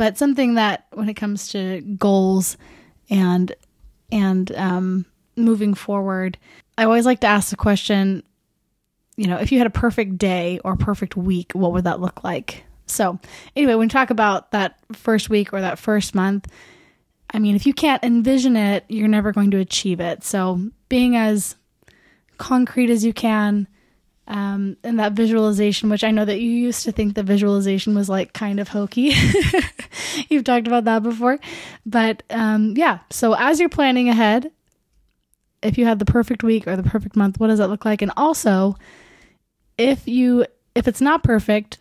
but something that when it comes to goals and and um, moving forward, I always like to ask the question, you know, if you had a perfect day or perfect week, what would that look like? So, anyway, when we talk about that first week or that first month, I mean, if you can't envision it, you're never going to achieve it. So, being as concrete as you can, um, and that visualization, which I know that you used to think the visualization was like kind of hokey. You've talked about that before. But um, yeah, so as you're planning ahead, if you had the perfect week or the perfect month, what does that look like? And also, if you if it's not perfect,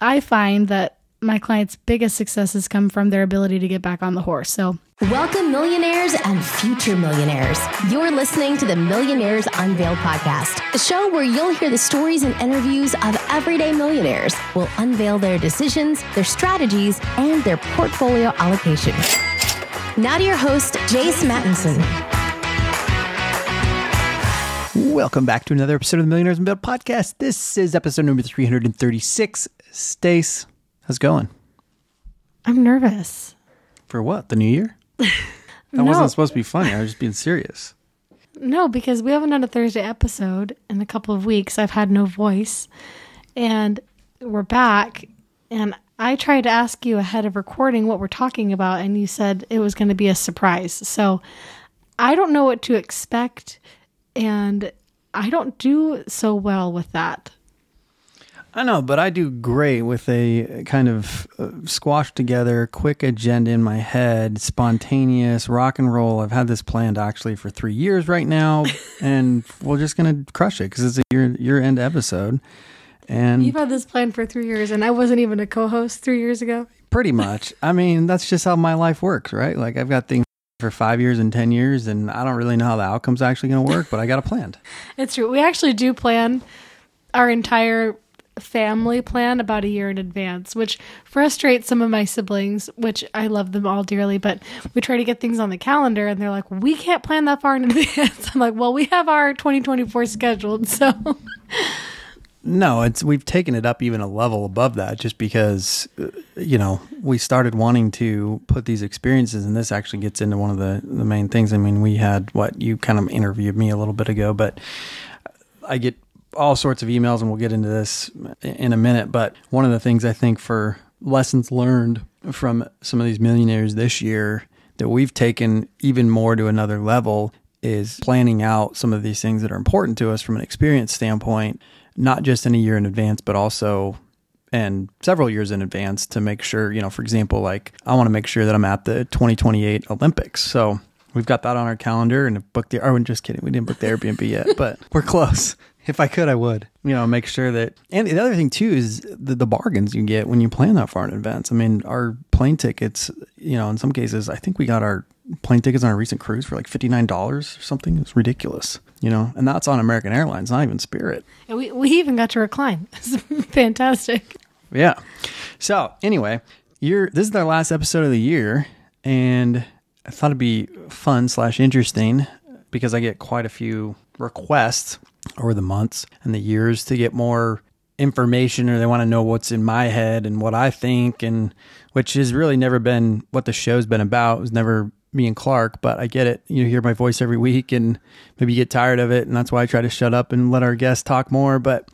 I find that my clients' biggest successes come from their ability to get back on the horse. So, welcome, millionaires and future millionaires. You're listening to the Millionaires Unveiled podcast, a show where you'll hear the stories and interviews of everyday millionaires. We'll unveil their decisions, their strategies, and their portfolio allocation. Now to your host, Jace Mattinson. Welcome back to another episode of the Millionaires Unveiled podcast. This is episode number 336. Stace, how's it going? I'm nervous. For what? The new year? That No. wasn't supposed to be funny. I was just being serious. No, because we haven't done a Thursday episode in a couple of weeks. I've had no voice. And we're back. And I tried to ask you ahead of recording what we're talking about, and you said it was going to be a surprise. So I don't know what to expect. And I don't do so well with that. I know, but I do great with a kind of uh, squashed together, quick agenda in my head, spontaneous rock and roll. I've had this planned actually for three years right now, and we're just gonna crush it because it's a year year end episode, and You've had this planned for three years, and I wasn't even a co host three years ago. pretty much. I mean, that's just how my life works, right? Like I've got things for five years and ten years, and I don't really know how the outcome's actually gonna work, but I got a planned. It's true. We actually do plan our entire family plan about a year in advance, which frustrates some of my siblings, which I love them all dearly, but we try to get things on the calendar and they're like, we can't plan that far in advance. I'm like, well, we have our 2024 scheduled. So No, it's we've taken it up even a level above that just because uh, you know, we started wanting to put these experiences and this actually gets into one of the the main things. I mean, we had what you kind of interviewed me a little bit ago, but I get all sorts of emails and we'll get into this in a minute, but one of the things I think for lessons learned from some of these millionaires this year that we've taken even more to another level is planning out some of these things that are important to us from an experience standpoint, not just in a year in advance, but also and several years in advance to make sure, you know, for example, like I want to make sure that I'm at the 2028 Olympics. So we've got that on our calendar and booked the, oh, just kidding. We didn't book the Airbnb yet, but we're close. If I could, I would, you know, make sure that. And the other thing too is the, the bargains you get when you plan that far in advance. I mean, our plane tickets, you know, in some cases, I think we got our plane tickets on a recent cruise for like $59 or something. It's ridiculous, you know, and that's on American Airlines, not even Spirit. and we, we even got to recline. It's fantastic. Yeah. So anyway, you're this is our last episode of the year, and I thought it'd be fun slash interesting because I get quite a few requests over the months and the years to get more information or they want to know what's in my head and what I think and which has really never been what the show's been about. It was never me and Clark, but I get it. You hear my voice every week and maybe you get tired of it and that's why I try to shut up and let our guests talk more, but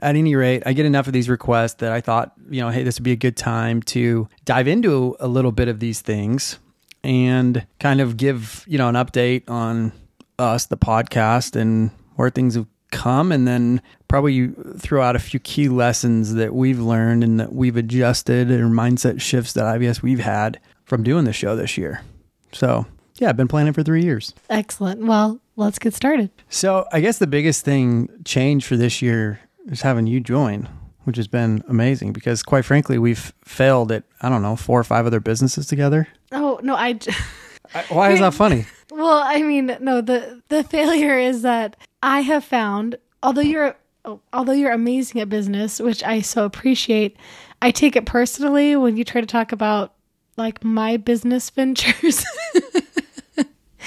at any rate, I get enough of these requests that I thought, you know, hey, this would be a good time to dive into a little bit of these things and kind of give, you know, an update on us, the podcast, and where things have come. And then probably throw out a few key lessons that we've learned and that we've adjusted or mindset shifts that I guess we've had from doing the show this year. So, yeah, I've been planning for three years. Excellent. Well, let's get started. So I guess the biggest thing change for this year is having you join, which has been amazing because quite frankly, we've failed at, I don't know, four or five other businesses together. Oh, no, I. j- Why is that funny? Well, I mean, no, the the failure is that I have found, although you're although you're amazing at business, which I so appreciate, I take it personally when you try to talk about like my business ventures.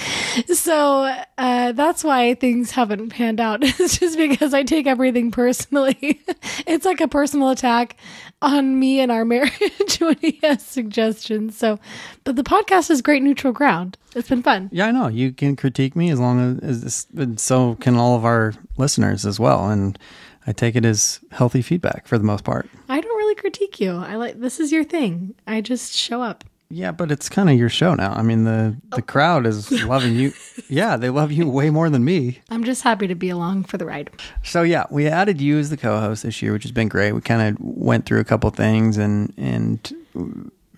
so uh, that's why things haven't panned out. it's just because I take everything personally. it's like a personal attack on me and our marriage when he has suggestions. So, but the podcast is great neutral ground. It's been fun. Yeah, I know. You can critique me as long as, as so can all of our listeners as well. And I take it as healthy feedback for the most part. I don't really critique you. I like this is your thing. I just show up. Yeah, but it's kind of your show now. I mean, the the oh. crowd is loving you. Yeah, they love you way more than me. I'm just happy to be along for the ride. So yeah, we added you as the co-host this year, which has been great. We kind of went through a couple things and and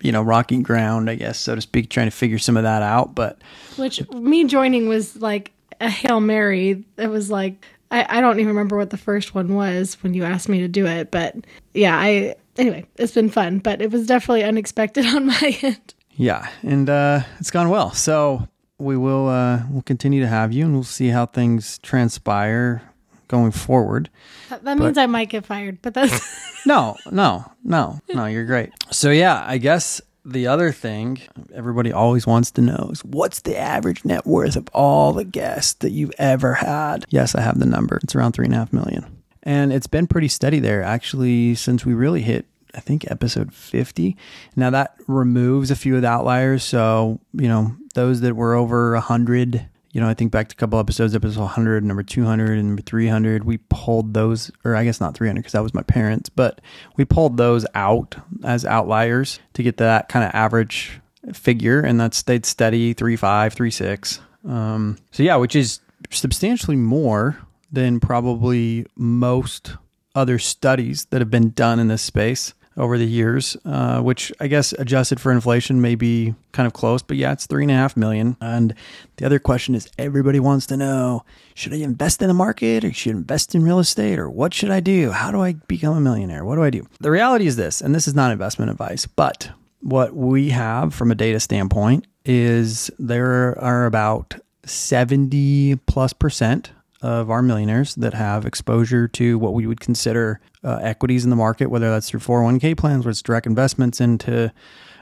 you know rocky ground, I guess, so to speak, trying to figure some of that out. But Which me joining was like a hail mary. It was like I, I don't even remember what the first one was when you asked me to do it, but yeah, I anyway, it's been fun, but it was definitely unexpected on my end. yeah, and uh, it's gone well. So we will uh, we'll continue to have you, and we'll see how things transpire going forward. That, that means I might get fired, but that's No, no, no, no. You're great. So yeah, I guess the other thing everybody always wants to know is what's the average net worth of all the guests that you've ever had? Yes, I have the number. It's around three and a half million, and it's been pretty steady there actually since we really hit. I think episode 50. Now that removes a few of the outliers. So, you know, those that were over 100, you know, I think back to a couple episodes, episode 100, number 200, and number 300. We pulled those, or I guess not 300 because that was my parents, but we pulled those out as outliers to get that kind of average figure, and that stayed steady 3.5, 3.6. Um, so, yeah, which is substantially more than probably most other studies that have been done in this space over the years, uh, which I guess adjusted for inflation may be kind of close, but yeah, it's three and a half million. And the other question is everybody wants to know should I invest in the market or should I invest in real estate or what should I do? How do I become a millionaire? What do I do? The reality is this, and this is not investment advice, but what we have from a data standpoint is there are about 70 plus percent of our millionaires that have exposure to what we would consider uh, equities in the market, whether that's through 401k plans, where it's direct investments into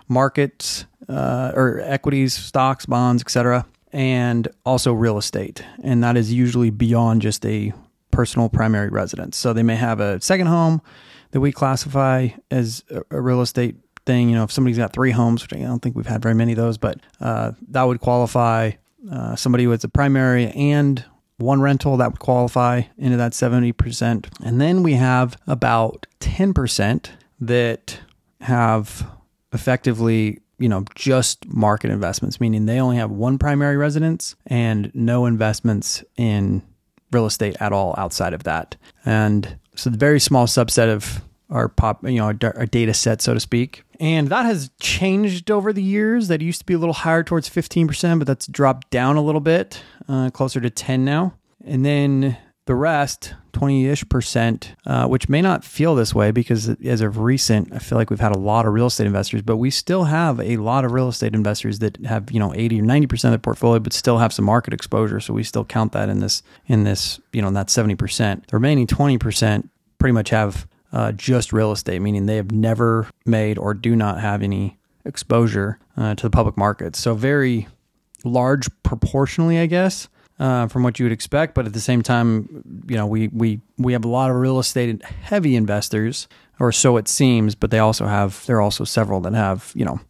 markets uh, or equities, stocks, bonds, etc., and also real estate. And that is usually beyond just a personal primary residence. So they may have a second home that we classify as a, a real estate thing. You know, if somebody's got three homes, which I don't think we've had very many of those, but uh, that would qualify. Uh, somebody with a primary and one rental that would qualify into that 70%. And then we have about 10% that have effectively, you know, just market investments, meaning they only have one primary residence and no investments in real estate at all outside of that. And so the very small subset of our pop, you know, our, data set, so to speak. And that has changed over the years. That used to be a little higher towards 15%, but that's dropped down a little bit, uh, closer to 10 now. And then the rest, 20 ish percent, uh, which may not feel this way because as of recent, I feel like we've had a lot of real estate investors, but we still have a lot of real estate investors that have, you know, 80 or 90% of their portfolio, but still have some market exposure. So we still count that in this, in this, you know, in that 70%. The remaining 20% pretty much have uh, just real estate, meaning they have never made or do not have any exposure uh, to the public markets. So very large proportionally, I guess, uh, from what you would expect. But at the same time, you know, we we we have a lot of real estate heavy investors, or so it seems. But they also have there are also several that have you know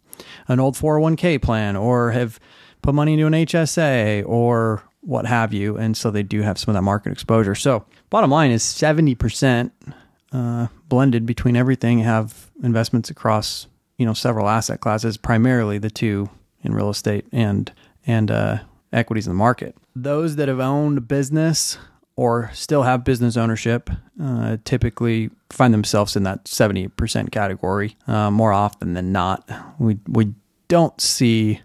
an old 401k plan or have put money into an HSA or what have you, and so they do have some of that market exposure. So bottom line is seventy percent uh, blended between everything have investments across you know several asset classes primarily the two in real estate and and uh, equities in the market. Those that have owned business or still have business ownership uh, typically find themselves in that 70% category uh, more often than not. We we don't see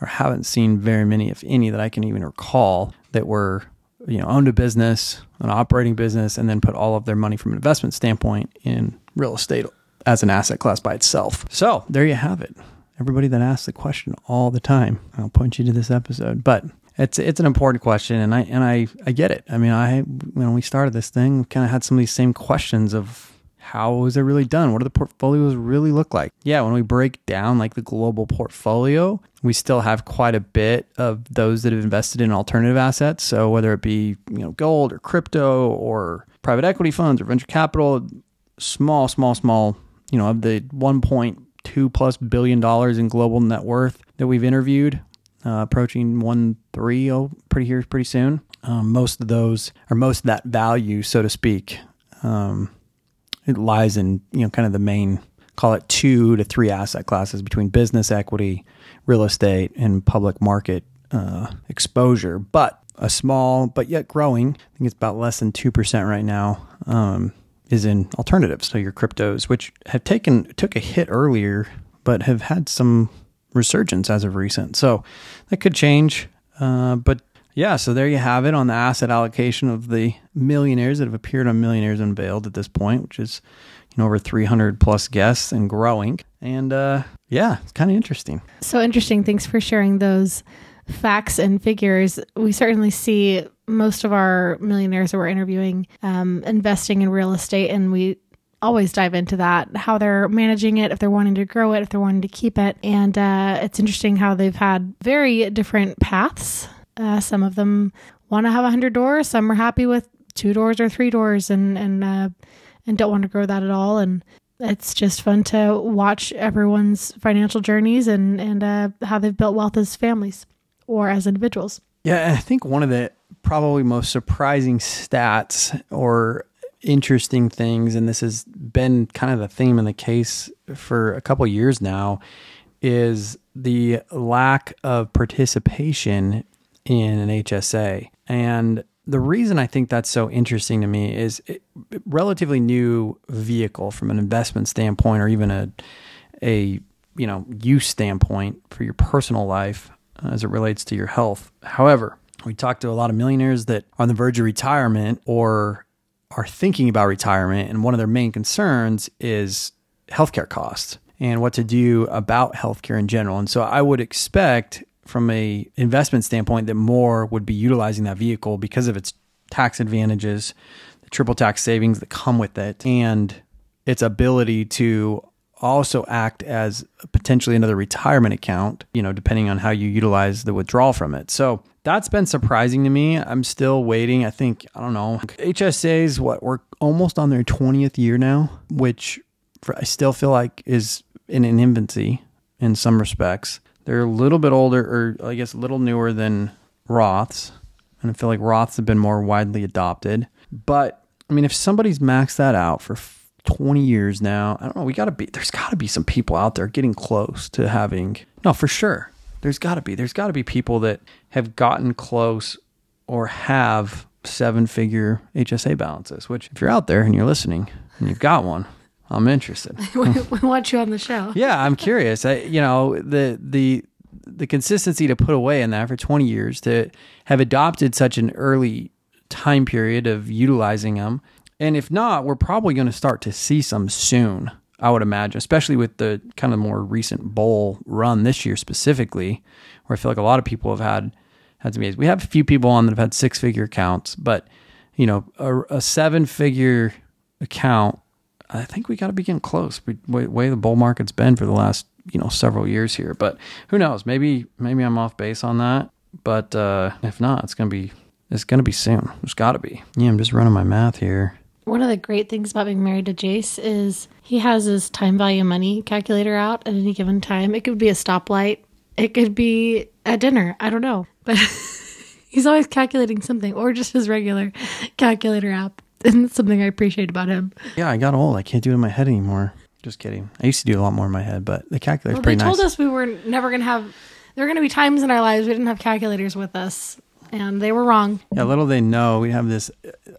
or haven't seen very many if any that I can even recall that were you know owned a business an operating business and then put all of their money from an investment standpoint in real estate as an asset class by itself. So there you have it. Everybody that asks the question all the time i'll point you to this episode. But it's it's an important question and i and i i get it. I mean i when we started this thing kind of had some of these same questions of how is it really done? What do the portfolios really look like? Yeah, when we break down like the global portfolio, we still have quite a bit of those that have invested in alternative assets. So whether it be, you know, gold or crypto or private equity funds or venture capital, small, small, small, you know, of the 1.2 plus billion dollars in global net worth that we've interviewed, uh, approaching one three oh pretty here pretty soon. Um, most of those, or most of that value, so to speak, um, it lies in you know kind of the main call it two to three asset classes between business equity, real estate, and public market uh, exposure. But a small but yet growing, I think it's about less than two percent right now, um, is in alternatives. So your cryptos, which have taken took a hit earlier, but have had some resurgence as of recent. So that could change. Uh, but yeah, so there you have it on the asset allocation of the millionaires that have appeared on Millionaires Unveiled at this point, which is you know over 300 plus guests and growing. And uh, yeah, it's kind of interesting. So interesting. Thanks for sharing those facts and figures. We certainly see most of our millionaires that we're interviewing um, investing in real estate, and we always dive into that how they're managing it if they're wanting to grow it if they're wanting to keep it and uh, it's interesting how they've had very different paths uh, some of them want to have a hundred doors. Some are happy with two doors or three doors, and and uh, and don't want to grow that at all. And it's just fun to watch everyone's financial journeys and and uh, how they've built wealth as families or as individuals. Yeah, I think one of the probably most surprising stats or interesting things, and this has been kind of the theme in the case for a couple years now, is the lack of participation in an HSA. And the reason I think that's so interesting to me is it, relatively new vehicle from an investment standpoint or even a a you know use standpoint for your personal life uh, as it relates to your health. However, we talked to a lot of millionaires that are on the verge of retirement or are thinking about retirement and one of their main concerns is healthcare costs and what to do about healthcare in general. And so I would expect from a investment standpoint that more would be utilizing that vehicle because of its tax advantages, the triple tax savings that come with it, and its ability to also act as potentially another retirement account, you know, depending on how you utilize the withdrawal from it. So that's been surprising to me. I'm still waiting. I think, I don't know, HSAs, what, we're almost on their 20th year now, which I still feel like is in an infancy in some respects. They're a little bit older, or I guess a little newer than Roths. And I feel like Roths have been more widely adopted. But I mean, if somebody's maxed that out for 20 years now, I don't know, we got to be, there's got to be some people out there getting close to having, no, for sure. There's got to be, there's got to be people that have gotten close or have seven figure HSA balances, which if you're out there and you're listening and you've got one, I'm interested. we want you on the show. yeah, I'm curious. I, you know, the the the consistency to put away in that for 20 years to have adopted such an early time period of utilizing them. And if not, we're probably going to start to see some soon. I would imagine, especially with the kind of more recent bull run this year specifically, where I feel like a lot of people have had had some. We have a few people on that have had six figure accounts, but you know, a, a seven figure account I think we got to be getting close. Way, way the bull market's been for the last you know several years here, but who knows? Maybe maybe I'm off base on that. But uh, if not, it's gonna be it's gonna be soon. There's got to be. Yeah, I'm just running my math here. One of the great things about being married to Jace is he has his time value money calculator out at any given time. It could be a stoplight. It could be at dinner. I don't know, but he's always calculating something, or just his regular calculator app. And it's something I appreciate about him. Yeah, I got old. I can't do it in my head anymore. Just kidding. I used to do a lot more in my head, but the calculator's well, pretty they nice. They told us we were never going to have. There were going to be times in our lives we didn't have calculators with us, and they were wrong. Yeah, little they know we have this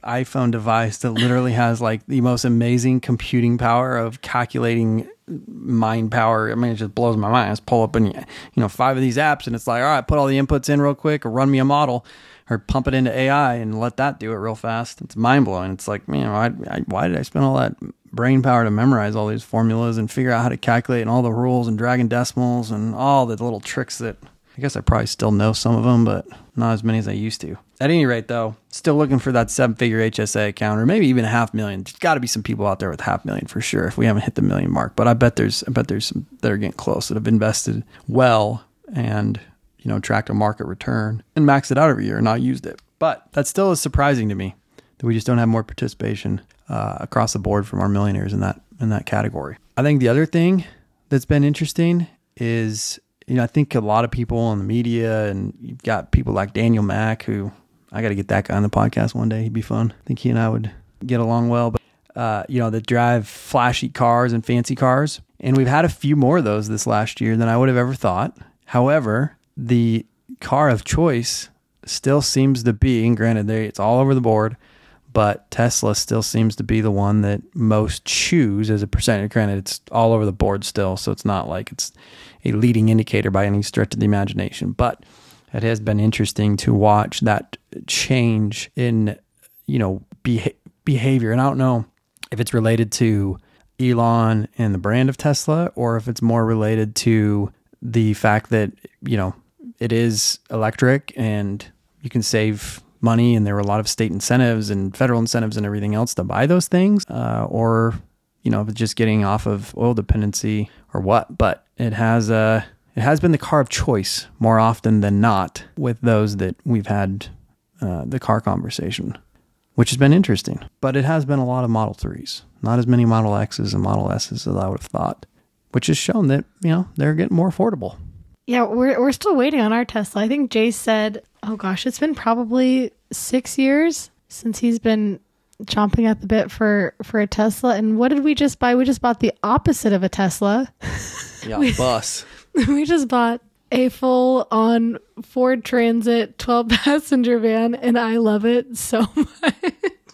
iPhone device that literally has like the most amazing computing power of calculating mind power. I mean, it just blows my mind. I just pull up and you know five of these apps, and it's like, all right, put all the inputs in real quick, or run me a model or pump it into AI and let that do it real fast. It's mind blowing. It's like, man, why, why did I spend all that brain power to memorize all these formulas and figure out how to calculate and all the rules and dragging decimals and all the little tricks that I guess I probably still know some of them, but not as many as I used to. At any rate, though, still looking for that seven figure HSA account or maybe even a half million. There's got to be some people out there with half million for sure if we haven't hit the million mark. But I bet there's I bet there's some that are getting close that have invested well and you know tracked a market return and maxed it out every year and not used it. But that still is surprising to me that we just don't have more participation uh, across the board from our millionaires in that in that category. I think the other thing that's been interesting is you know I think a lot of people in the media and you've got people like Daniel Mac who I got to get that guy on the podcast one day. He'd be fun. I think he and I would get along well. But uh, you know, that drive flashy cars and fancy cars, and we've had a few more of those this last year than I would have ever thought. However, the car of choice still seems to be, and granted, they, it's all over the board, but Tesla still seems to be the one that most choose as a percentage. Granted, it's all over the board still, so it's not like it's a leading indicator by any stretch of the imagination. But it has been interesting to watch that change in, you know, beha- behavior. And I don't know if it's related to Elon and the brand of Tesla or if it's more related to the fact that, you know, it is electric and you can save money and there were a lot of state incentives and federal incentives and everything else to buy those things uh, or you know just getting off of oil dependency or what. But it has uh it has been the car of choice more often than not with those that we've had uh, the car conversation which has been interesting. But it has been a lot of model 3s not as many model x's and model s's as i would have thought which has shown that you know they're getting more affordable Yeah, we're we're still waiting on our Tesla. I think Jay said, "Oh gosh, it's been probably six years since he's been chomping at the bit for for a Tesla." And what did we just buy? We just bought the opposite of a Tesla. yeah bus we just bought a full on Ford Transit 12 passenger van, and I love it so much.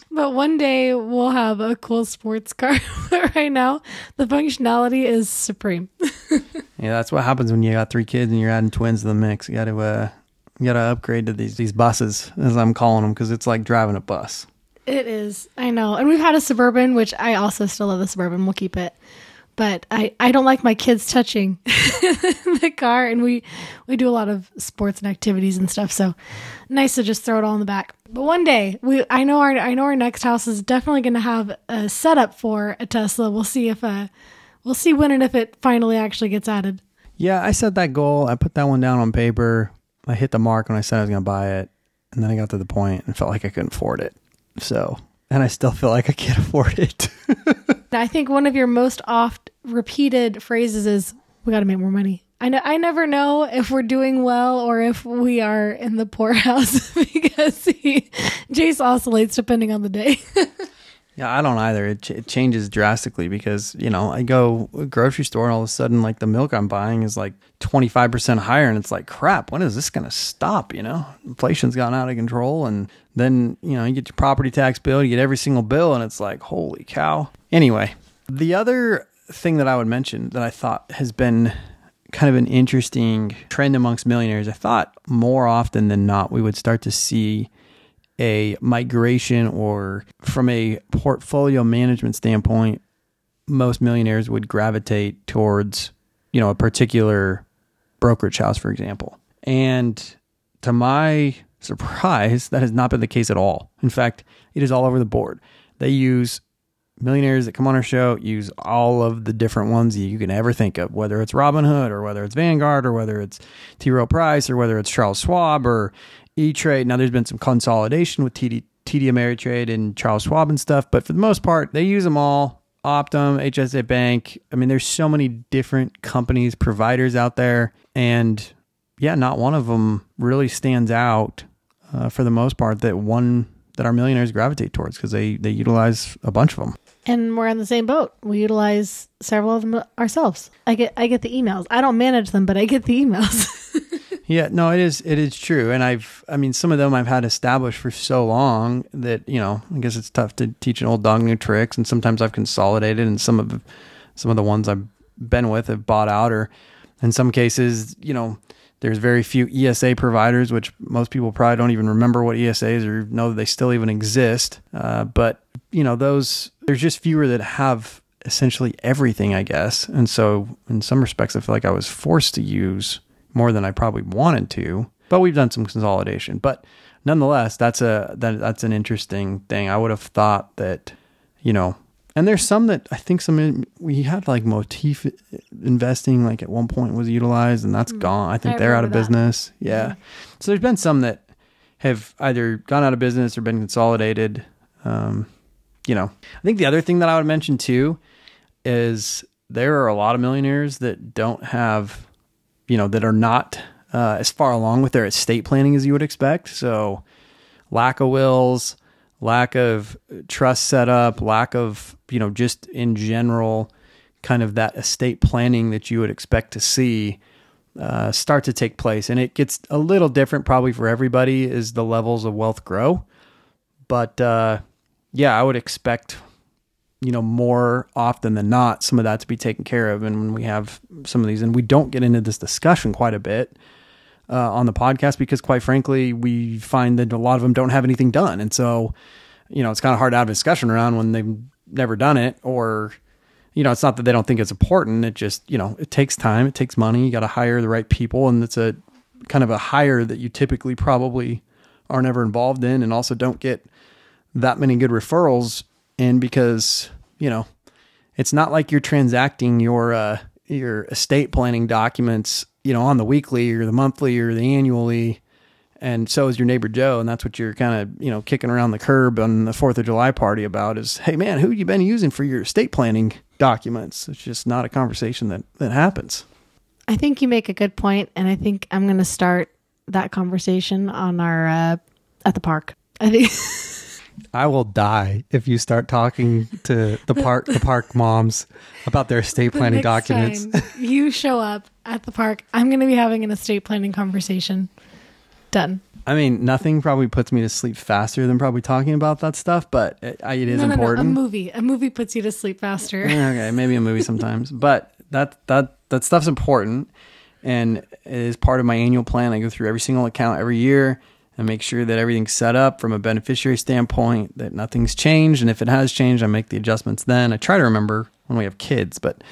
But one day we'll have a cool sports car. but right now, the functionality is supreme. Yeah, that's what happens when you got three kids and you're adding twins to the mix. You got to uh, you got to upgrade to these these buses, as I'm calling them, because it's like driving a bus. It is. I know. And we've had a Suburban, which I also still love the Suburban. We'll keep it. But I, I don't like my kids touching the car. And we, we do a lot of sports and activities and stuff. So nice to just throw it all in the back. But one day we, I know our, I know our next house is definitely going to have a setup for a Tesla. We'll see if, uh, we'll see when and if it finally actually gets added. Yeah, I set that goal. I put that one down on paper. I hit the mark when I said I was going to buy it, and then I got to the point and felt like I couldn't afford it. So, and I still feel like I can't afford it. I think one of your most oft repeated phrases is "We got to make more money." I know. I never know if we're doing well or if we are in the poorhouse because he, Jace oscillates depending on the day. Yeah, I don't either. It, ch- it changes drastically because you know I go grocery store and all of a sudden like the milk I'm buying is like 25 percent higher, and it's like crap. When is this going to stop? You know, inflation's gone out of control, and then you know you get your property tax bill, you get every single bill, and it's like holy cow. Anyway, the other thing that I would mention that I thought has been kind of an interesting trend amongst millionaires. I thought more often than not we would start to see a migration or from a portfolio management standpoint, most millionaires would gravitate towards, you know, a particular brokerage house, for example. And to my surprise, that has not been the case at all. In fact, it is all over the board. They use millionaires that come on our show use all of the different ones you can ever think of, whether it's Robinhood or whether it's Vanguard or whether it's T. Rowe Price or whether it's Charles Schwab or E Trade. Now, there's been some consolidation with TD, TD Ameritrade and Charles Schwab and stuff, but for the most part, they use them all. Optum, HSA Bank. I mean, there's so many different companies, providers out there, and yeah, not one of them really stands out uh, for the most part that one that our millionaires gravitate towards because they they utilize a bunch of them. and we're on the same boat. We utilize several of them ourselves. I get I get the emails. I don't manage them, but I get the emails. Yeah, no, it is it is true, and I've I mean some of them I've had established for so long that you know I guess it's tough to teach an old dog new tricks, and sometimes I've consolidated, and some of some of the ones I've been with have bought out, or in some cases, you know, there's very few ESA providers, which most people probably don't even remember what ESA is or know that they still even exist. Uh, but you know, those there's just fewer that have essentially everything, I guess, and so in some respects, I feel like I was forced to use more than I probably wanted to. But we've done some consolidation. But nonetheless, that's a that that's an interesting thing. I would have thought that, you know, and there's some that I think some we had like motif investing like at one point was utilized and that's gone. I think I they're out of that. business. Yeah. So there's been some that have either gone out of business or been consolidated. Um, you know, I think the other thing that I would mention too is there are a lot of millionaires that don't have, you know, that are not uh, as far along with their estate planning as you would expect. So, lack of wills, lack of trust setup, lack of, you know, just in general, kind of that estate planning that you would expect to see uh, start to take place. And it gets a little different probably for everybody as the levels of wealth grow. But uh, yeah, I would expect, you know, more often than not, some of that to be taken care of. And when we have some of these, and we don't get into this discussion quite a bit uh, on the podcast because, quite frankly, we find that a lot of them don't have anything done. And so, you know, it's kind of hard to have a discussion around when they've never done it or, you know, it's not that they don't think it's important. It just, you know, it takes time, it takes money. You got to hire the right people. And it's a kind of a hire that you typically probably are never involved in and also don't get that many good referrals in because, you know, it's not like you're transacting your, uh, your estate planning documents, you know, on the weekly or the monthly or the annually. And so is your neighbor Joe. And that's what you're kind of, you know, kicking around the curb on the 4th of July party about is, hey, man, who you been using for your estate planning documents? It's just not a conversation that, that happens. I think you make a good point, and I think I'm going to start that conversation on our uh, at the park. I think I will die if you start talking to the park the park moms about their estate planning documents. you show up at the park, I'm going to be having an estate planning conversation. Done. I mean, nothing probably puts me to sleep faster than probably talking about that stuff, but it, I- it is no, no, no. A movie. A movie puts you to sleep faster. okay, maybe a movie sometimes, but that that that stuff's important, and it is part of my annual plan. I go through every single account every year and make sure that everything's set up from a beneficiary standpoint, that nothing's changed, and if it has changed, I make the adjustments. Then I try to remember when we have kids, but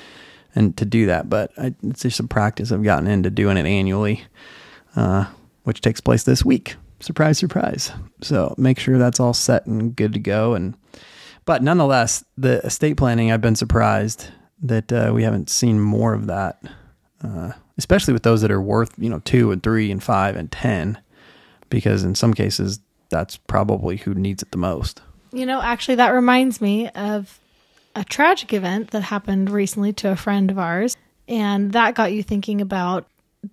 and to do that, but I, it's just a practice I've gotten into doing it annually, uh, which takes place this week. Surprise, surprise. So make sure that's all set and good to go, and but nonetheless, the estate planning, I've been surprised that uh, we haven't seen more of that, uh, especially with those that are worth, you know, two and three and five and 10, because in some cases, that's probably who needs it the most. You know, actually, that reminds me of a tragic event that happened recently to a friend of ours. And that got you thinking about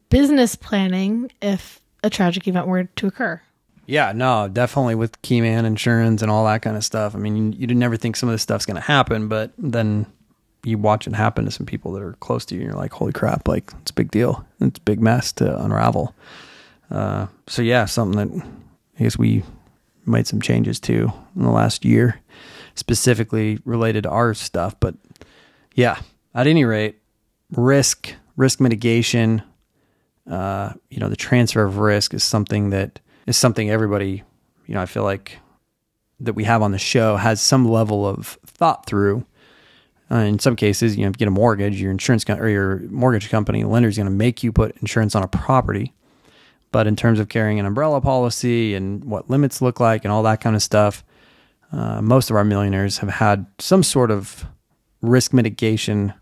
business planning if a tragic event were to occur. Yeah, no, definitely with Keyman insurance and all that kind of stuff. I mean, you, you never think some of this stuff's going to happen, but then you watch it happen to some people that are close to you, and you're like, holy crap, like it's a big deal. It's a big mess to unravel. Uh, so yeah, something that I guess we made some changes to in the last year, specifically related to our stuff. But yeah, at any rate, risk, risk mitigation, uh, you know, the transfer of risk is something that is something everybody, you know, I feel like that we have on the show has some level of thought through. Uh, in some cases, you know, you get a mortgage, your insurance co- or your mortgage company lender is going to make you put insurance on a property. But in terms of carrying an umbrella policy and what limits look like and all that kind of stuff, uh, most of our millionaires have had some sort of risk mitigation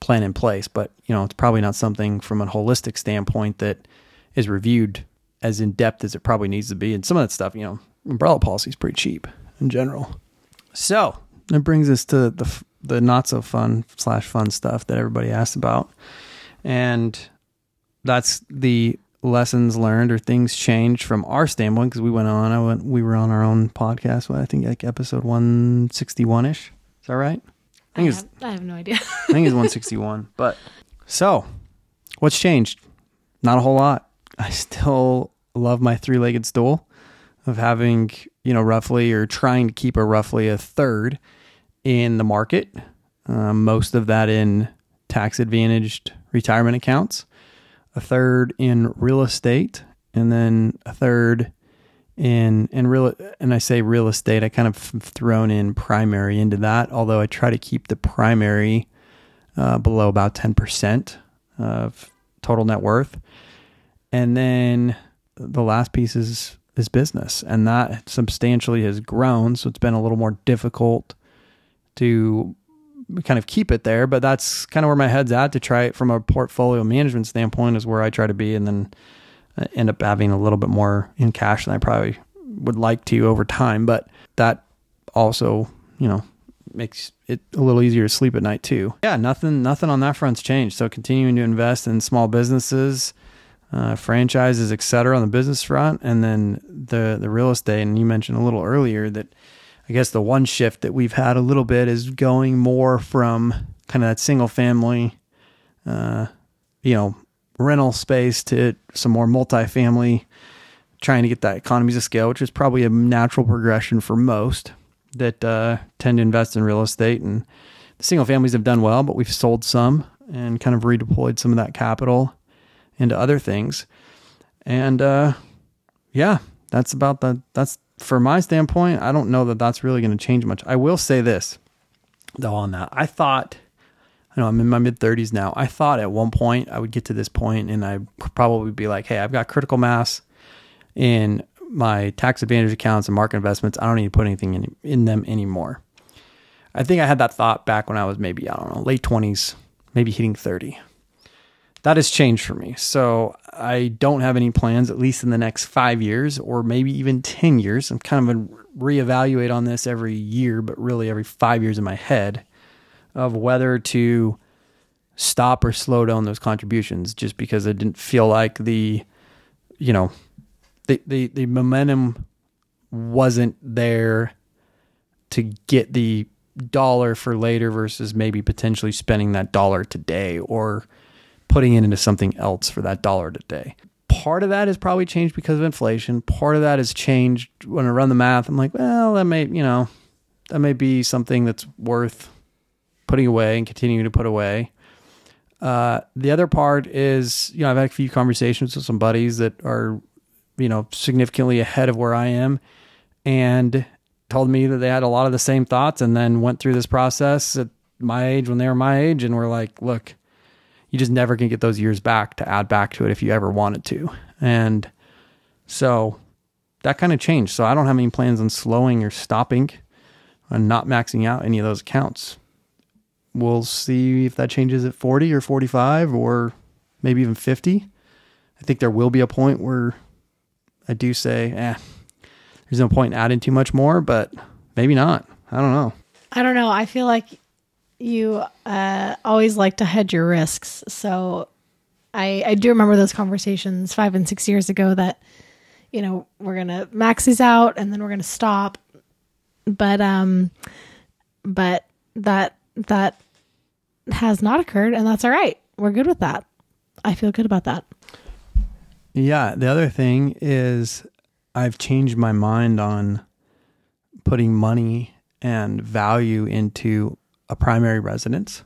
plan in place. But you know, it's probably not something from a holistic standpoint that is reviewed as in depth as it probably needs to be. And some of that stuff, you know, umbrella policy is pretty cheap in general. So that brings us to the the not so fun slash fun stuff that everybody asked about, and that's the lessons learned or things changed from our standpoint because we went on. I went. We were on our own podcast. What I think like episode one sixty one ish. Is that right? I I think it's have, I have no idea. I think it's 161. But so, what's changed? Not a whole lot. I still love my three-legged stool of having, you know, roughly or trying to keep a roughly a third in the market. Um, most of that in tax advantaged retirement accounts, a third in real estate, and then a third in in real and I say real estate, I kind of thrown in primary into that. Although I try to keep the primary uh, below about ten percent of total net worth, and then the last piece is is business, and that substantially has grown. So it's been a little more difficult to kind of keep it there, but that's kind of where my head's at to try it from a portfolio management standpoint is where I try to be and then end up having a little bit more in cash than I probably would like to over time, but that also, you know, makes it a little easier to sleep at night too. Yeah, nothing nothing on that front's changed. So continuing to invest in small businesses, uh, franchises, etc. on the business front, and then the the real estate. And you mentioned a little earlier that I guess the one shift that we've had a little bit is going more from kind of that single family, uh, you know, rental space to some more multifamily, trying to get that economies of scale, which is probably a natural progression for most that uh, tend to invest in real estate. And the single families have done well, but we've sold some and kind of redeployed some of that capital into other things. And uh, yeah, that's about the that's from my standpoint, I don't know that that's really going to change much. I will say this, though, on that. I thought, I know I'm in my mid 30s now. I thought at one point I would get to this point and I'd probably be like, hey, I've got critical mass in my tax advantage accounts and market investments. I don't need to put anything in, in them anymore. I think I had that thought back when I was maybe, I don't know, late 20s, maybe hitting 30 that has changed for me. So I don't have any plans, at least in the next five years or maybe even 10 years. I'm kind of reevaluate on this every year, but really every five years in my head of whether to stop or slow down those contributions just because I didn't feel like the, you know, the, the, the momentum wasn't there to get the dollar for later versus maybe potentially spending that dollar today or putting it into something else for that dollar today. Part of that has probably changed because of inflation. Part of that has changed when I run the math. I'm like, well, that may, you know, that may be something that's worth putting away and continuing to put away. Uh, the other part is, you know, I've had a few conversations with some buddies that are, you know, significantly ahead of where I am and told me that they had a lot of the same thoughts and then went through this process at my age when they were my age and were like, look, you just never can get those years back to add back to it if you ever wanted to. And so that kind of changed. So I don't have any plans on slowing or stopping and not maxing out any of those accounts. We'll see if that changes at 40 or 45 or maybe even 50. I think there will be a point where I do say, eh, there's no point in adding too much more, but maybe not. I don't know. I don't know. I feel like you uh, always like to hedge your risks. So I, I do remember those conversations five and six years ago that, you know, we're going to max these out and then we're going to stop. But, um, but that, that has not occurred and that's all right. We're good with that. I feel good about that. Yeah. The other thing is I've changed my mind on putting money and value into a primary residence.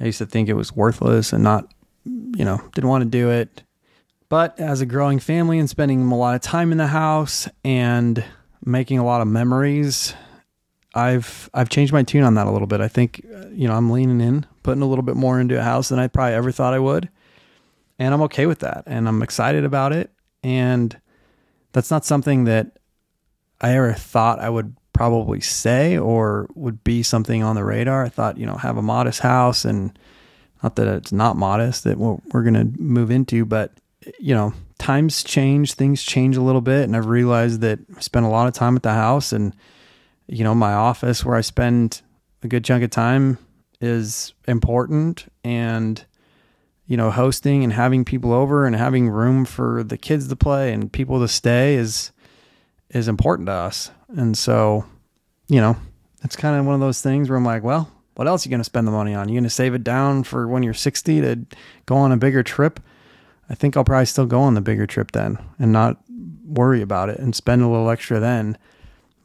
I used to think it was worthless and not, you know, didn't want to do it. But as a growing family and spending a lot of time in the house and making a lot of memories, I've I've changed my tune on that a little bit. I think uh, you know I'm leaning in, putting a little bit more into a house than I probably ever thought I would, and I'm okay with that, and I'm excited about it. And that's not something that I ever thought I would probably say or would be something on the radar. I thought, you know, have a modest house and not that it's not modest that we're, we're going to move into, but you know, times change, things change a little bit. And I've realized that I spend a lot of time at the house and, you know, my office where I spend a good chunk of time is important and, you know, hosting and having people over and having room for the kids to play and people to stay is, is important to us. And so, you know, it's kind of one of those things where I'm like, well, what else are you going to spend the money on? You going to save it down for when you're 60 to go on a bigger trip? I think I'll probably still go on the bigger trip then and not worry about it and spend a little extra then.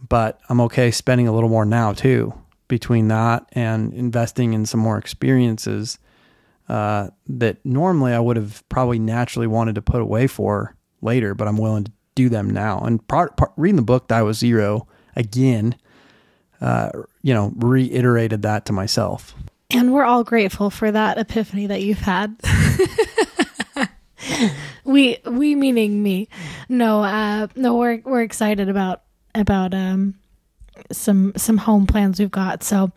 But I'm okay spending a little more now too, between that and investing in some more experiences uh, that normally I would have probably naturally wanted to put away for later, but I'm willing to do them now. And part, part, reading the book Die With Zero again, uh, you know, reiterated that to myself. And we're all grateful for that epiphany that you've had. we we meaning me. no, uh, no, we're we're excited about about um some some home plans we've got. So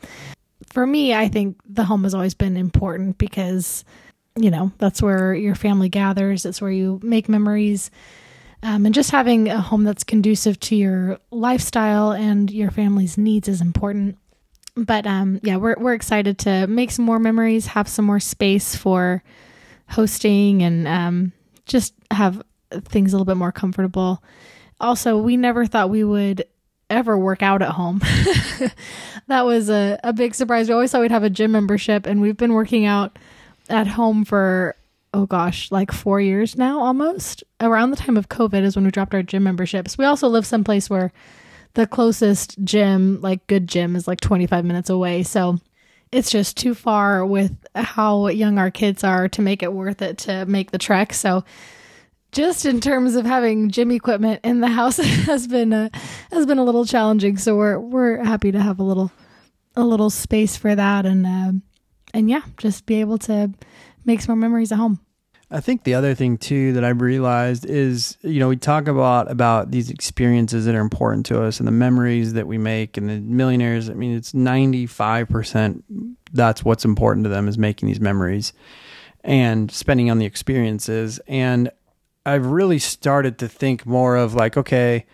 for me, I think the home has always been important because you know that's where your family gathers. It's where you make memories. Um, and just having a home that's conducive to your lifestyle and your family's needs is important. But um, yeah, we're we're excited to make some more memories, have some more space for hosting, and um, just have things a little bit more comfortable. Also, we never thought we would ever work out at home. that was a, a big surprise. We always thought we'd have a gym membership, and we've been working out at home for, oh gosh, like four years now almost. Around the time of COVID is when we dropped our gym memberships. We also live someplace where the closest gym, like good gym, is like 25 minutes away. So it's just too far with how young our kids are to make it worth it to make the trek. So just in terms of having gym equipment in the house has been a, has been a little challenging. So we're we're happy to have a little a little space for that and uh, and yeah, just be able to make some more memories at home. I think the other thing too that I've realized is, you know, we talk about about these experiences that are important to us and the memories that we make and the millionaires. I mean, it's ninety five percent. That's what's important to them is making these memories and spending on the experiences. And I've really started to think more of like, okay,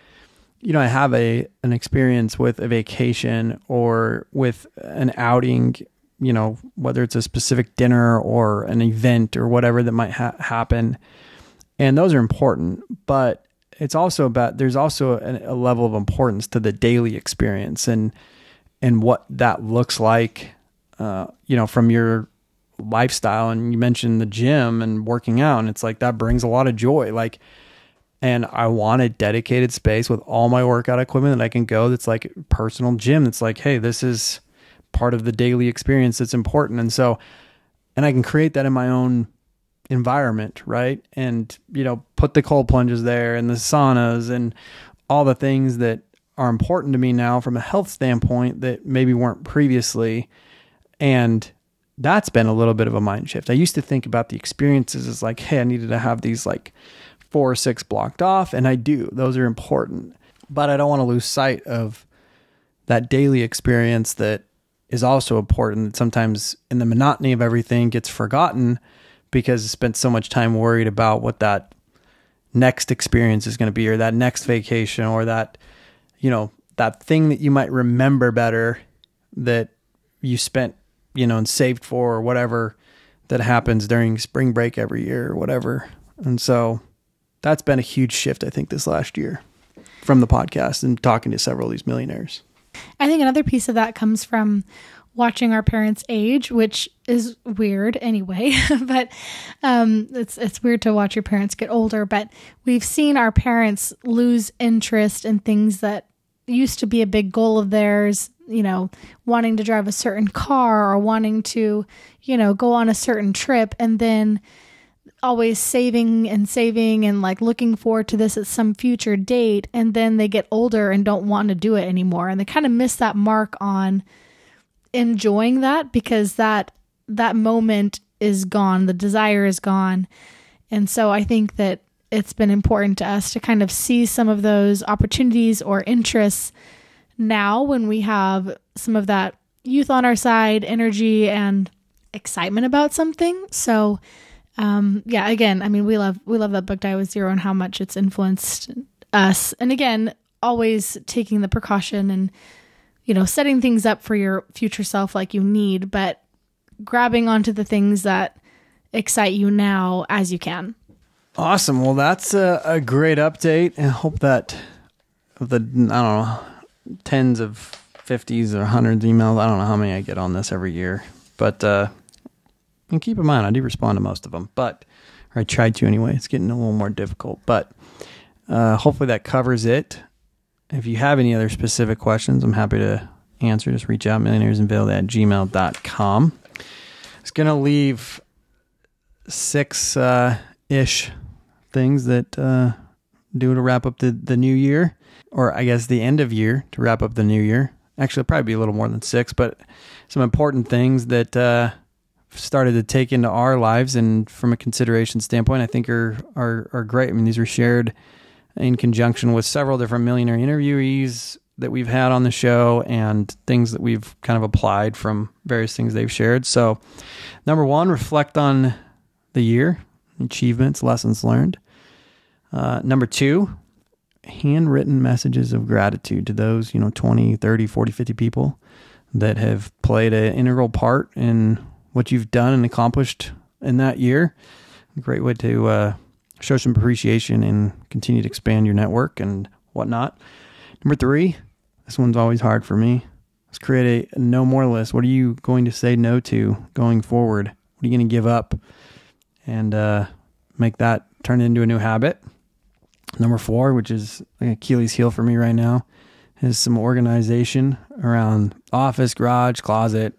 you know, I have a an experience with a vacation or with an outing you know, whether it's a specific dinner or an event or whatever that might ha- happen. And those are important, but it's also about there's also a, a, level of importance to the daily experience and and what that looks like, uh, you know, from your lifestyle. And you mentioned the gym and working out, and it's like that brings a lot of joy. Like, and I want a dedicated space with all my workout equipment that I can go. That's like personal gym. That's like, hey, this is part of the daily experience that's important. And so, and I can create that in my own environment, right? And, you know, put the cold plunges there and the saunas and all the things that are important to me now from a health standpoint that maybe weren't previously. And that's been a little bit of a mind shift. I used to think about the experiences as like, hey, I needed to have these like four or six blocked off, and I do. Those are important. But I don't want to lose sight of that daily experience that is also important. That sometimes in the monotony of everything gets forgotten because I spent so much time worried about what that next experience is going to be or that next vacation or that you know that thing that you might remember better that you spent you know and saved for or whatever that happens during spring break every year or whatever and so that's been a huge shift i think this last year from the podcast and talking to several of these millionaires I think another piece of that comes from watching our parents age, which is weird anyway. but um, it's it's weird to watch your parents get older. But we've seen our parents lose interest in things that used to be a big goal of theirs. You know, wanting to drive a certain car or wanting to, you know, go on a certain trip, and then always saving and saving and like looking forward to this at some future date and then they get older and don't want to do it anymore. And they kind of miss that mark on enjoying that because that that moment is gone. The desire is gone. And so i think that it's been important to us to kind of see some of those opportunities or interests now when we have some of that youth on our side energy and excitement about something. So um, yeah, again, I mean, we love we love that book Die with Zero and how much it's influenced us. And again, always taking the precaution and you know setting things up for your future self like you need, but grabbing onto the things that excite you now as you can. Awesome. Well, that's a, a great update, and hope that the I don't know tens of fifties or hundreds emails. I don't know how many I get on this every year, but uh, and keep in mind, I do respond to most of them, but or I tried to anyway. It's getting a little more difficult, but uh, hopefully that covers it. If you have any other specific questions, I'm happy to answer. Just reach out, millionairesunveiled at gmail.com. It's going to leave six uh, ish things that uh, do to wrap up the, the new year, or I guess the end of year to wrap up the new year. Actually, probably be a little more than six, but some important things that uh, started to take into our lives and from a consideration standpoint, I think are are are great. I mean, these were shared in conjunction with several different millionaire interviewees that we've had on the show and things that we've kind of applied from various things they've shared. So, number one, reflect on the year, achievements, lessons learned. Uh, number two, handwritten messages of gratitude to those, you know, 20, 30, 40, 50 people that have played an integral part in what you've done and accomplished in that year. A great way to uh, show some appreciation and continue to expand your network and whatnot. Number three, this one's always hard for me. Let's create a no more list. What are you going to say no to going forward? What are you going to give up? And uh, make that turn into a new habit. Number four, which is like Achilles heel for me right now, is some organization around office, garage, closet,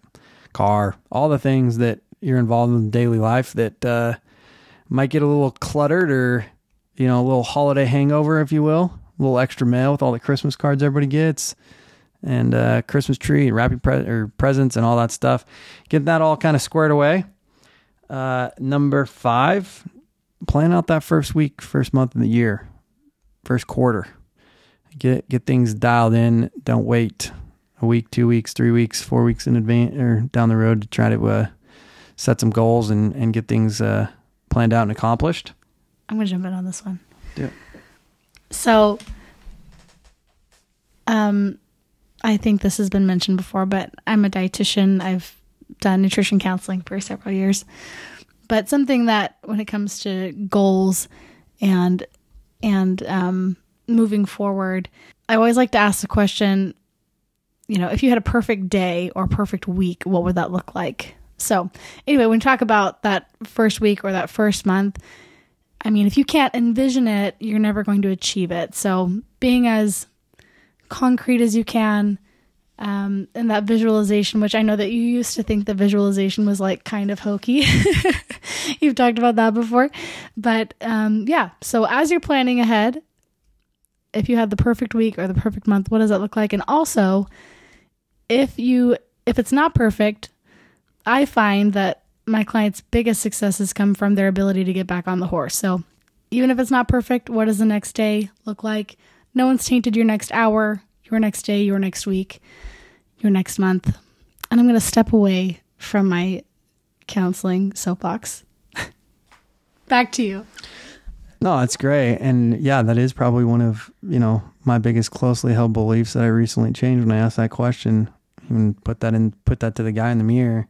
car, all the things that you're involved in daily life that uh, might get a little cluttered or, you know, a little holiday hangover, if you will a little extra mail with all the Christmas cards everybody gets and uh, Christmas tree and wrapping pre- or presents and all that stuff. Get that all kind of squared away. Uh, number five, plan out that first week, first month of the year, first quarter. Get get things dialed in. Don't wait a week, two weeks, three weeks, four weeks in advance or down the road to try to uh, set some goals and and get things uh, planned out and accomplished. I'm gonna jump in on this one. Yeah. So, um, I think this has been mentioned before, but I'm a dietitian. I've done nutrition counseling for several years. But something that when it comes to goals and and um, moving forward, I always like to ask the question, you know, if you had a perfect day or perfect week, what would that look like? So, anyway, when we talk about that first week or that first month, I mean, if you can't envision it, you're never going to achieve it. So, being as concrete as you can, um, that visualization, which I know that you used to think the visualization was like kind of hokey. You've talked about that before. But um, yeah, so as you're planning ahead, if you had the perfect week or the perfect month, what does that look like? And also, if you if it's not perfect, I find that my clients' biggest successes come from their ability to get back on the horse. So, even if it's not perfect, what does the next day look like? No one's tainted your next hour, your next day, your next week, your next month. And I'm going to step away from my counseling soapbox. Back to you. No, that's great. And yeah, that is probably one of, you know, my biggest closely held beliefs that I recently changed when I asked that question. Even put that in put that to the guy in the mirror.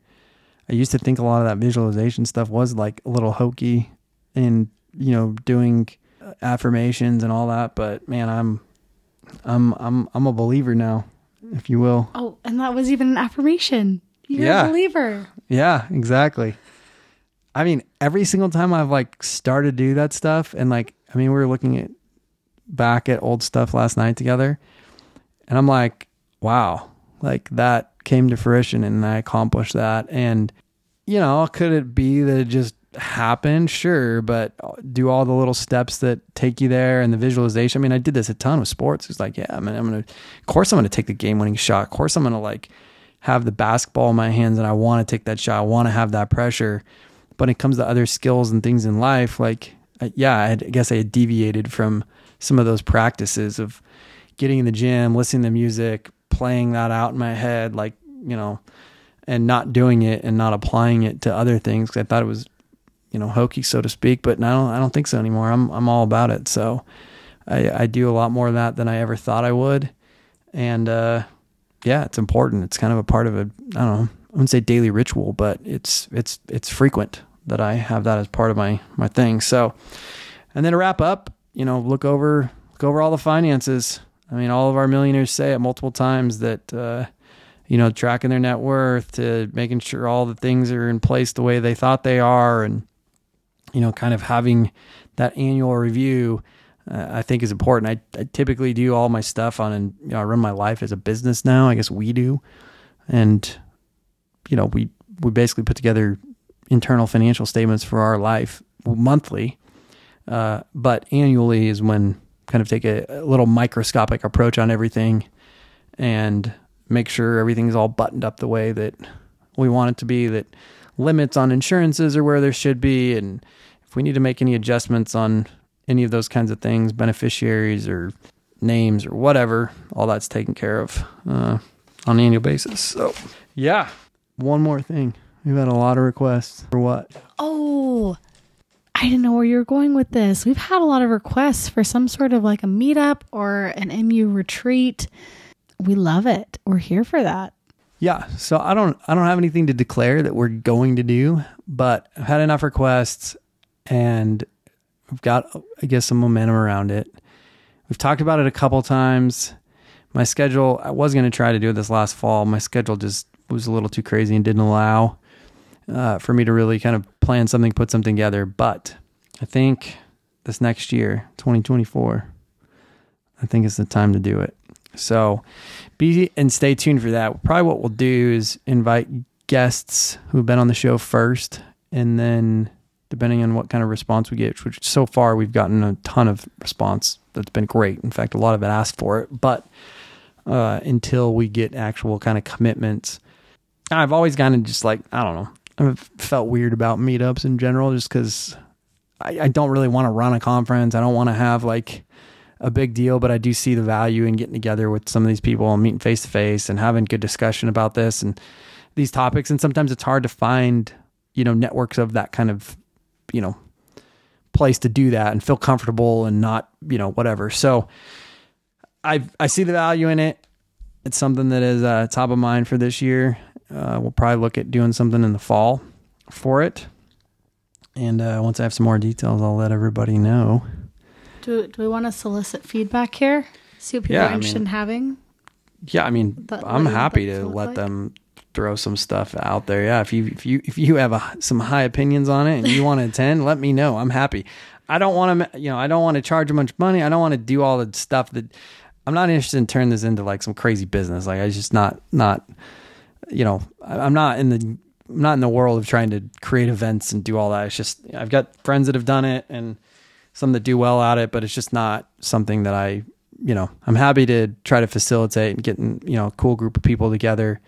I used to think a lot of that visualization stuff was like a little hokey and, you know, doing affirmations and all that, but man, I'm I'm I'm I'm a believer now, if you will. Oh, and that was even an affirmation. You're Yeah. a believer. Yeah, exactly. I mean, every single time I've like started to do that stuff, and like, I mean, we were looking at back at old stuff last night together, and I'm like, wow, like that came to fruition, and I accomplished that. And you know, could it be that it just happened? Sure, but do all the little steps that take you there and the visualization. I mean, I did this a ton with sports. It's like, yeah, I mean, I'm gonna, of course, I'm gonna take the game-winning shot. Of course, I'm gonna like have the basketball in my hands and I want to take that shot. I want to have that pressure. But when it comes to other skills and things in life, like, uh, yeah, I, I guess I had deviated from some of those practices of getting in the gym, listening to music, playing that out in my head, like, you know, and not doing it and not applying it to other things. 'cause I thought it was, you know, hokey, so to speak. But now I don't think so anymore. I'm, I'm all about it. So I, I do a lot more of that than I ever thought I would. And, uh, yeah, it's important. It's kind of a part of a, I don't know, I wouldn't say daily ritual, but it's, it's, it's frequent that I have that as part of my, my thing. So, and then to wrap up, you know, look over, look over all the finances. I mean, all of our millionaires say it multiple times that, uh, you know, tracking their net worth to making sure all the things are in place the way they thought they are. And, you know, kind of having that annual review, uh, I think is important. I, I typically do all my stuff on, and you know, I run my life as a business now. I guess we do, and you know, we we basically put together internal financial statements for our life monthly, uh, but annually is when kind of take a, a little microscopic approach on everything, and make sure everything's all buttoned up the way that we want it to be. That limits on insurances are where there should be, and if we need to make any adjustments on any of those kinds of things, beneficiaries or names or whatever, all that's taken care of uh, on an annual basis. So, yeah. One more thing. We've had a lot of requests for what? Oh, I didn't know where you were going with this. We've had a lot of requests for some sort of like a meetup or an MU retreat. We love it. We're here for that. Yeah, so I don't I don't have anything to declare that we're going to do, but I've had enough requests and we've got I guess some momentum around it. We've talked about it a couple times. My schedule I was going to try to do it this last fall. My schedule just was a little too crazy and didn't allow uh, for me to really kind of plan something, put something together. But I think this next year, 2024, I think it's the time to do it. So be and stay tuned for that. Probably what we'll do is invite guests who've been on the show first, and then depending on what kind of response we get, which so far we've gotten a ton of response that's been great. In fact, a lot of it asked for it, but uh, until we get actual kind of commitments, I've always kind of just like I don't know. I've felt weird about meetups in general, just because I, I don't really want to run a conference. I don't want to have like a big deal, but I do see the value in getting together with some of these people and meeting face to face and having good discussion about this and these topics. And sometimes it's hard to find, you know, networks of that kind of, you know, place to do that and feel comfortable and not, you know, whatever. So I I see the value in it. It's something that is uh, top of mind for this year. Uh, we'll probably look at doing something in the fall for it. And uh, once I have some more details, I'll let everybody know. Do, do we want to solicit feedback here? See what people Yeah, are I interested mean- in having? Yeah, I mean, But I'm happy to let like? them throw some stuff out there. Yeah, if you if you if you have a, some high opinions on it and you want to attend, let me know. I'm happy. I don't want to, you know, I don't want to charge a bunch of money. I don't want to do all the stuff that I'm not interested in turning this into like some crazy business. Like I just not not, you know, I'm not in the I'm not in the world of trying to create events and do all that. It's just I've got friends that have done it and some that do well at it, but it's just not something that I, you know, I'm happy to try to facilitate and getting, you know, a cool group of people together.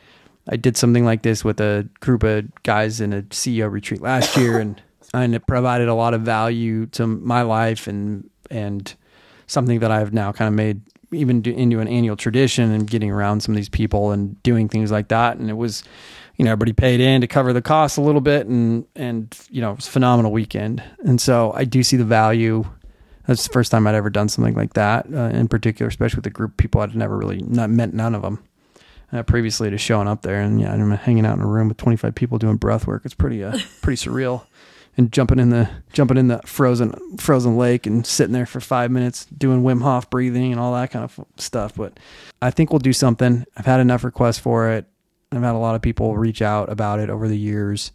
I did something like this with a group of guys in a CEO retreat last year and and it provided a lot of value to my life and and something that I've now kind of made even do, into an annual tradition and getting around some of these people and doing things like that. And it was you know everybody paid in to cover the costs a little bit and and you know it was a phenomenal weekend. And so I do see the value. That's the first time I'd ever done something like that uh, in particular especially with a group of people I'd never really not met none of them uh, previously to showing up there. And yeah I'm hanging out in a room with 25 people doing breath work. It's pretty uh pretty surreal and jumping in the jumping in the frozen frozen lake and sitting there for five minutes doing Wim Hof breathing and all that kind of stuff. But I think we'll do something. I've had enough requests for it. I've had a lot of people reach out about it over the years,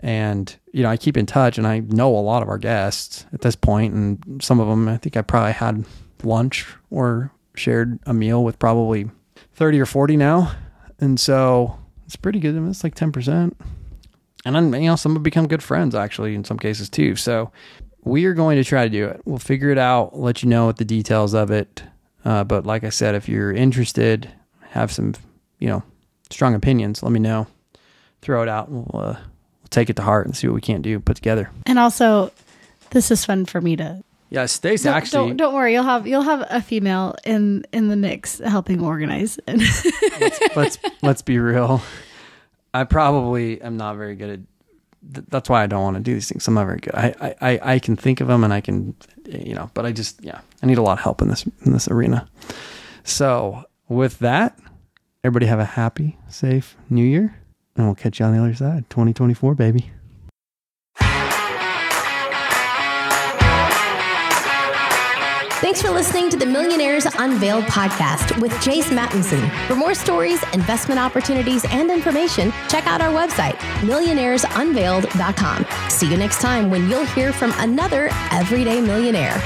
and you know I keep in touch and I know a lot of our guests at this point, and some of them I think I probably had lunch or shared a meal with probably thirty or forty now, and so it's pretty good. I mean, it's like ten percent and then you know some have become good friends actually in some cases too so we are going to try to do it we'll figure it out let you know what the details of it uh, but like i said if you're interested have some you know strong opinions let me know throw it out and we'll, uh, we'll take it to heart and see what we can't do put together And also, this is fun for me to. yeah stace Don't, actually don't, don't worry. You'll have you'll have a female in in the mix helping organize. And let's let's be real. I probably am not very good at. th- That's why I don't want to do these things. I'm not very good. I, I, I- can think of them and I can, you know, but I just yeah, I need a lot of help in this in this arena. So with that, everybody have a happy, safe New Year, and we'll catch you on the other side. 2024, baby. Thanks for listening to the Millionaires Unveiled podcast with Jace Mattinson. For more stories, investment opportunities, and information, check out our website, millionairesunveiled.com. See you next time when you'll hear from another everyday millionaire.